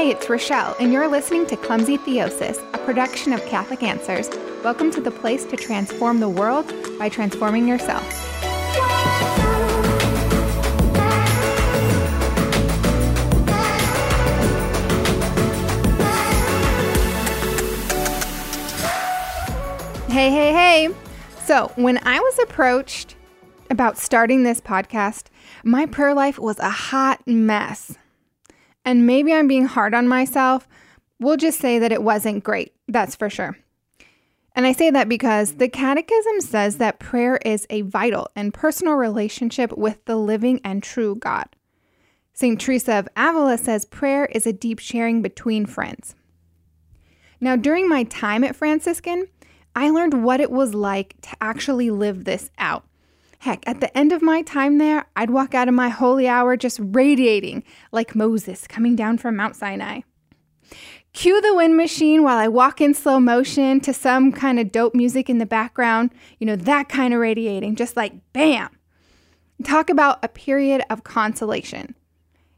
Hey, it's Rochelle, and you're listening to Clumsy Theosis, a production of Catholic Answers. Welcome to the place to transform the world by transforming yourself. Hey, hey, hey. So, when I was approached about starting this podcast, my prayer life was a hot mess. And maybe I'm being hard on myself. We'll just say that it wasn't great. That's for sure. And I say that because the Catechism says that prayer is a vital and personal relationship with the living and true God. St. Teresa of Avila says prayer is a deep sharing between friends. Now, during my time at Franciscan, I learned what it was like to actually live this out. Heck, at the end of my time there, I'd walk out of my holy hour just radiating like Moses coming down from Mount Sinai. Cue the wind machine while I walk in slow motion to some kind of dope music in the background, you know, that kind of radiating, just like bam. Talk about a period of consolation.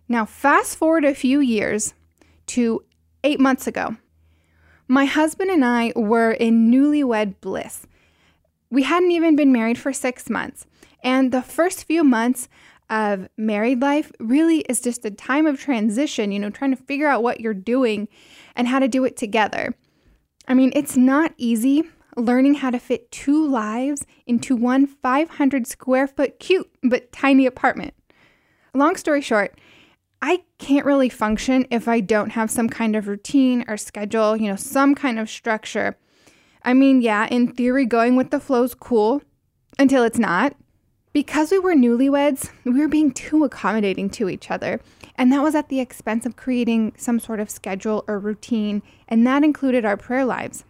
Now, fast forward a few years to eight months ago. My husband and I were in newlywed bliss. We hadn't even been married for six months, and the first few months of married life really is just a time of transition, you know, trying to figure out what you're doing and how to do it together. I mean, it's not easy learning how to fit two lives into one 500 square foot cute but tiny apartment. Long story short, I can't really function if I don't have some kind of routine or schedule, you know, some kind of structure. I mean, yeah, in theory, going with the flow's cool until it's not. Because we were newlyweds, we were being too accommodating to each other. And that was at the expense of creating some sort of schedule or routine, and that included our prayer lives.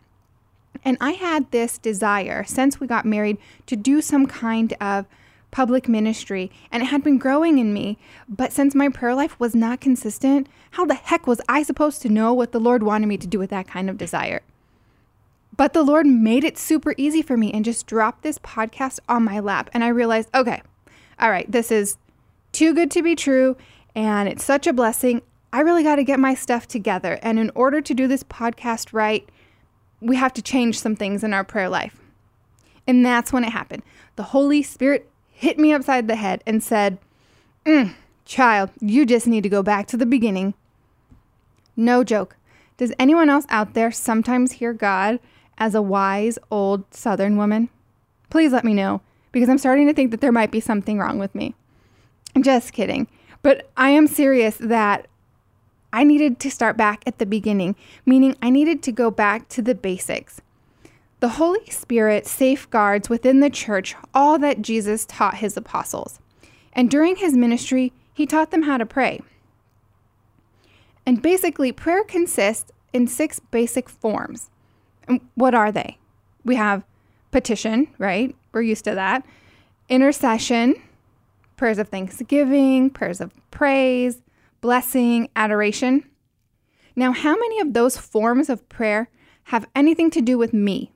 And I had this desire since we got married to do some kind of public ministry, and it had been growing in me. But since my prayer life was not consistent, how the heck was I supposed to know what the Lord wanted me to do with that kind of desire? But the Lord made it super easy for me and just dropped this podcast on my lap. And I realized, okay, all right, this is too good to be true. And it's such a blessing. I really got to get my stuff together. And in order to do this podcast right, we have to change some things in our prayer life. And that's when it happened. The Holy Spirit hit me upside the head and said, mm, Child, you just need to go back to the beginning. No joke. Does anyone else out there sometimes hear God as a wise old Southern woman? Please let me know because I'm starting to think that there might be something wrong with me. I'm just kidding. But I am serious that I needed to start back at the beginning, meaning I needed to go back to the basics. The Holy Spirit safeguards within the church all that Jesus taught his apostles. And during his ministry, he taught them how to pray. And basically, prayer consists in six basic forms. What are they? We have petition, right? We're used to that. Intercession, prayers of thanksgiving, prayers of praise, blessing, adoration. Now, how many of those forms of prayer have anything to do with me?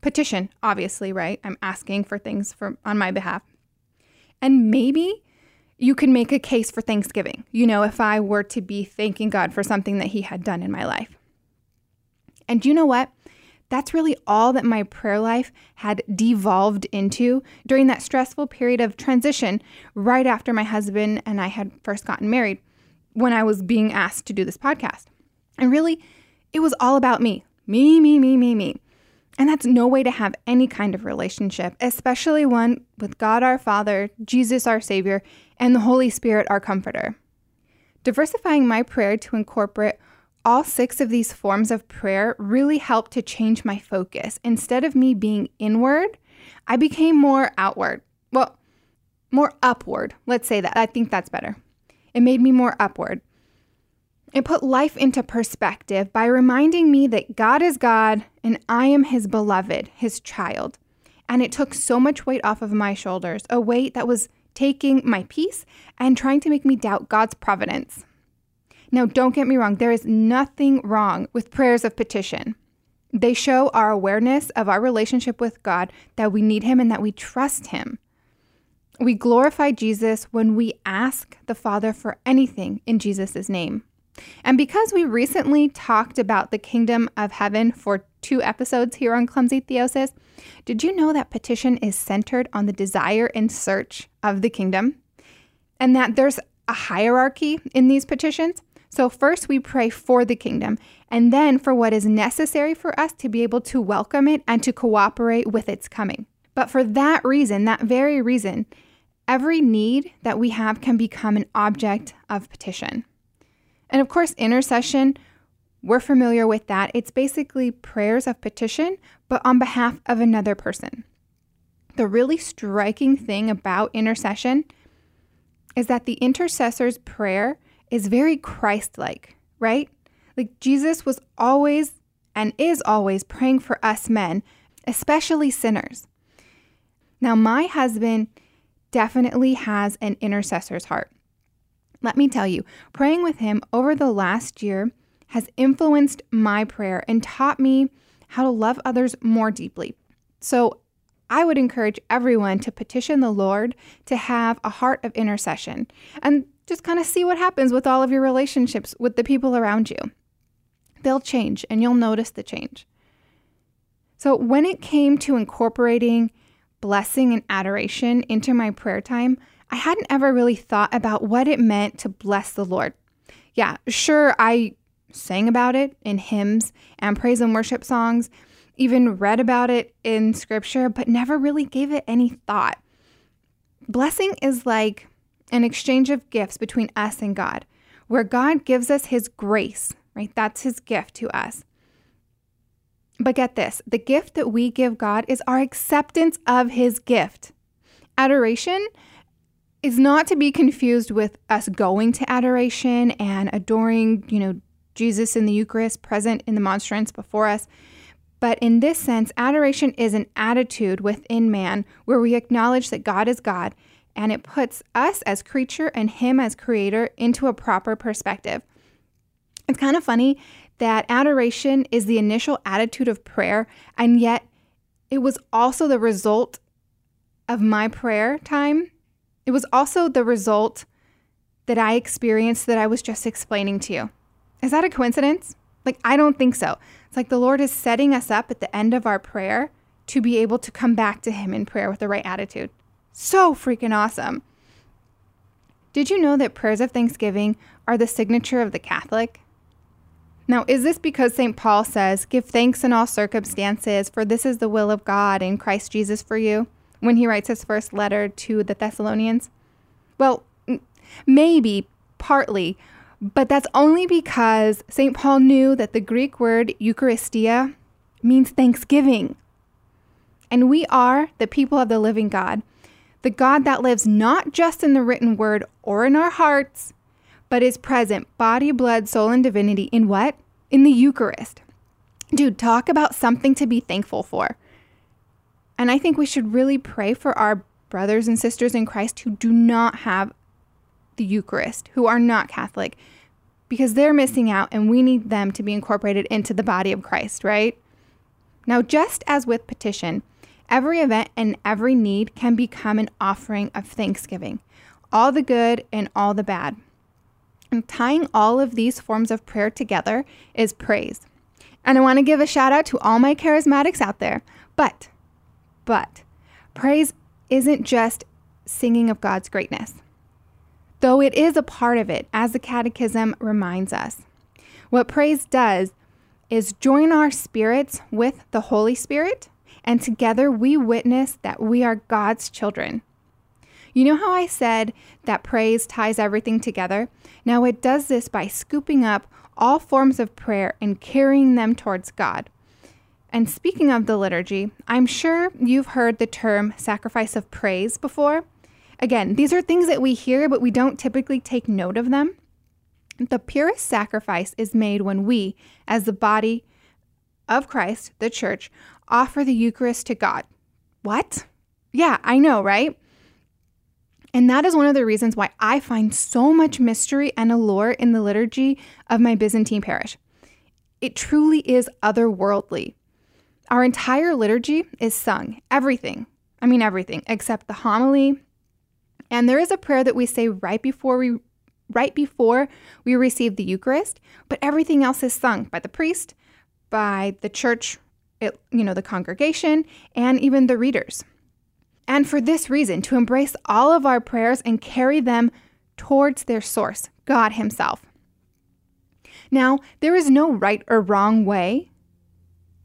Petition, obviously, right? I'm asking for things for on my behalf. And maybe you can make a case for thanksgiving. You know, if I were to be thanking God for something that he had done in my life. And you know what? That's really all that my prayer life had devolved into during that stressful period of transition right after my husband and I had first gotten married when I was being asked to do this podcast. And really, it was all about me me, me, me, me, me. And that's no way to have any kind of relationship, especially one with God our Father, Jesus our Savior, and the Holy Spirit our Comforter. Diversifying my prayer to incorporate all six of these forms of prayer really helped to change my focus. Instead of me being inward, I became more outward. Well, more upward. Let's say that. I think that's better. It made me more upward. It put life into perspective by reminding me that God is God and I am His beloved, His child. And it took so much weight off of my shoulders, a weight that was taking my peace and trying to make me doubt God's providence. Now, don't get me wrong, there is nothing wrong with prayers of petition. They show our awareness of our relationship with God, that we need Him and that we trust Him. We glorify Jesus when we ask the Father for anything in Jesus' name. And because we recently talked about the kingdom of heaven for two episodes here on Clumsy Theosis, did you know that petition is centered on the desire and search of the kingdom? And that there's a hierarchy in these petitions? So, first we pray for the kingdom, and then for what is necessary for us to be able to welcome it and to cooperate with its coming. But for that reason, that very reason, every need that we have can become an object of petition. And of course, intercession, we're familiar with that. It's basically prayers of petition, but on behalf of another person. The really striking thing about intercession is that the intercessor's prayer is very Christ like, right? Like Jesus was always and is always praying for us men, especially sinners. Now, my husband definitely has an intercessor's heart. Let me tell you, praying with him over the last year has influenced my prayer and taught me how to love others more deeply. So, I would encourage everyone to petition the Lord to have a heart of intercession and just kind of see what happens with all of your relationships with the people around you. They'll change and you'll notice the change. So, when it came to incorporating blessing and adoration into my prayer time, I hadn't ever really thought about what it meant to bless the Lord. Yeah, sure, I sang about it in hymns and praise and worship songs, even read about it in scripture, but never really gave it any thought. Blessing is like an exchange of gifts between us and God, where God gives us his grace, right? That's his gift to us. But get this the gift that we give God is our acceptance of his gift. Adoration is not to be confused with us going to adoration and adoring, you know, Jesus in the Eucharist present in the monstrance before us. But in this sense, adoration is an attitude within man where we acknowledge that God is God and it puts us as creature and Him as creator into a proper perspective. It's kind of funny that adoration is the initial attitude of prayer, and yet it was also the result of my prayer time. It was also the result that I experienced that I was just explaining to you. Is that a coincidence? Like, I don't think so. It's like the Lord is setting us up at the end of our prayer to be able to come back to Him in prayer with the right attitude. So freaking awesome. Did you know that prayers of thanksgiving are the signature of the Catholic? Now, is this because St. Paul says, Give thanks in all circumstances, for this is the will of God in Christ Jesus for you, when he writes his first letter to the Thessalonians? Well, maybe, partly, but that's only because St. Paul knew that the Greek word Eucharistia means thanksgiving. And we are the people of the living God, the God that lives not just in the written word or in our hearts, but is present, body, blood, soul, and divinity, in what? In the Eucharist. Dude, talk about something to be thankful for. And I think we should really pray for our brothers and sisters in Christ who do not have the Eucharist, who are not Catholic, because they're missing out and we need them to be incorporated into the body of Christ, right? Now, just as with petition, every event and every need can become an offering of thanksgiving, all the good and all the bad. And tying all of these forms of prayer together is praise. And I want to give a shout out to all my charismatics out there. But, but, praise isn't just singing of God's greatness, though it is a part of it, as the Catechism reminds us. What praise does is join our spirits with the Holy Spirit, and together we witness that we are God's children. You know how I said that praise ties everything together? Now it does this by scooping up all forms of prayer and carrying them towards God. And speaking of the liturgy, I'm sure you've heard the term sacrifice of praise before. Again, these are things that we hear, but we don't typically take note of them. The purest sacrifice is made when we, as the body of Christ, the church, offer the Eucharist to God. What? Yeah, I know, right? And that is one of the reasons why I find so much mystery and allure in the liturgy of my Byzantine parish. It truly is otherworldly. Our entire liturgy is sung, everything. I mean, everything except the homily. And there is a prayer that we say right before we right before we receive the Eucharist, but everything else is sung by the priest, by the church, it, you know, the congregation, and even the readers. And for this reason, to embrace all of our prayers and carry them towards their source, God Himself. Now, there is no right or wrong way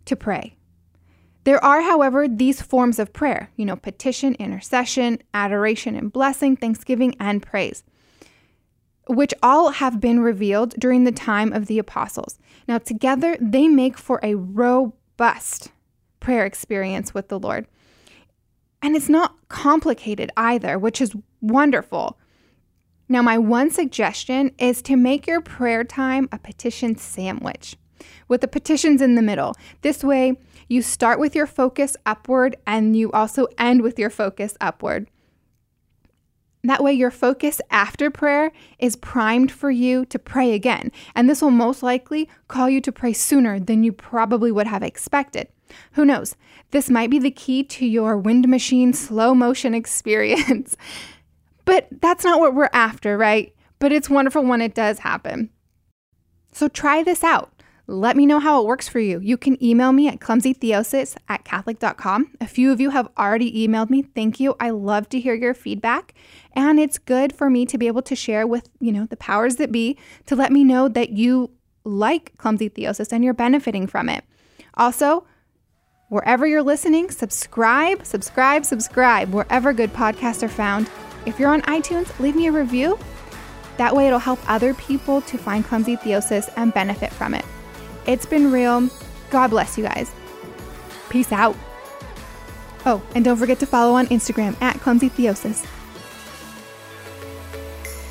to pray. There are, however, these forms of prayer, you know, petition, intercession, adoration and blessing, thanksgiving, and praise, which all have been revealed during the time of the apostles. Now, together, they make for a robust prayer experience with the Lord. And it's not complicated either, which is wonderful. Now, my one suggestion is to make your prayer time a petition sandwich with the petitions in the middle. This way, you start with your focus upward and you also end with your focus upward. That way, your focus after prayer is primed for you to pray again. And this will most likely call you to pray sooner than you probably would have expected. Who knows? This might be the key to your wind machine slow motion experience. but that's not what we're after, right? But it's wonderful when it does happen. So try this out. Let me know how it works for you. You can email me at clumsytheosis at catholic.com. A few of you have already emailed me. Thank you. I love to hear your feedback. And it's good for me to be able to share with, you know, the powers that be to let me know that you like clumsy theosis and you're benefiting from it. Also, wherever you're listening, subscribe, subscribe, subscribe, wherever good podcasts are found. If you're on iTunes, leave me a review. That way, it'll help other people to find clumsy theosis and benefit from it. It's been real. God bless you guys. Peace out. Oh, and don't forget to follow on Instagram at Clumsy Theosis.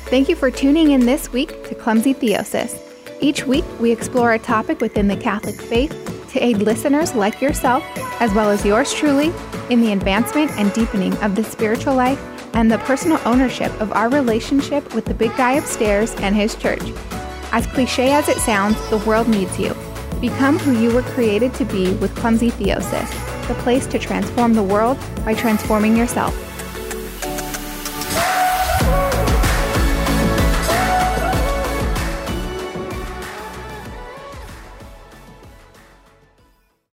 Thank you for tuning in this week to Clumsy Theosis. Each week, we explore a topic within the Catholic faith to aid listeners like yourself, as well as yours truly, in the advancement and deepening of the spiritual life and the personal ownership of our relationship with the big guy upstairs and his church. As cliche as it sounds, the world needs you. Become who you were created to be with Clumsy Theosis, the place to transform the world by transforming yourself.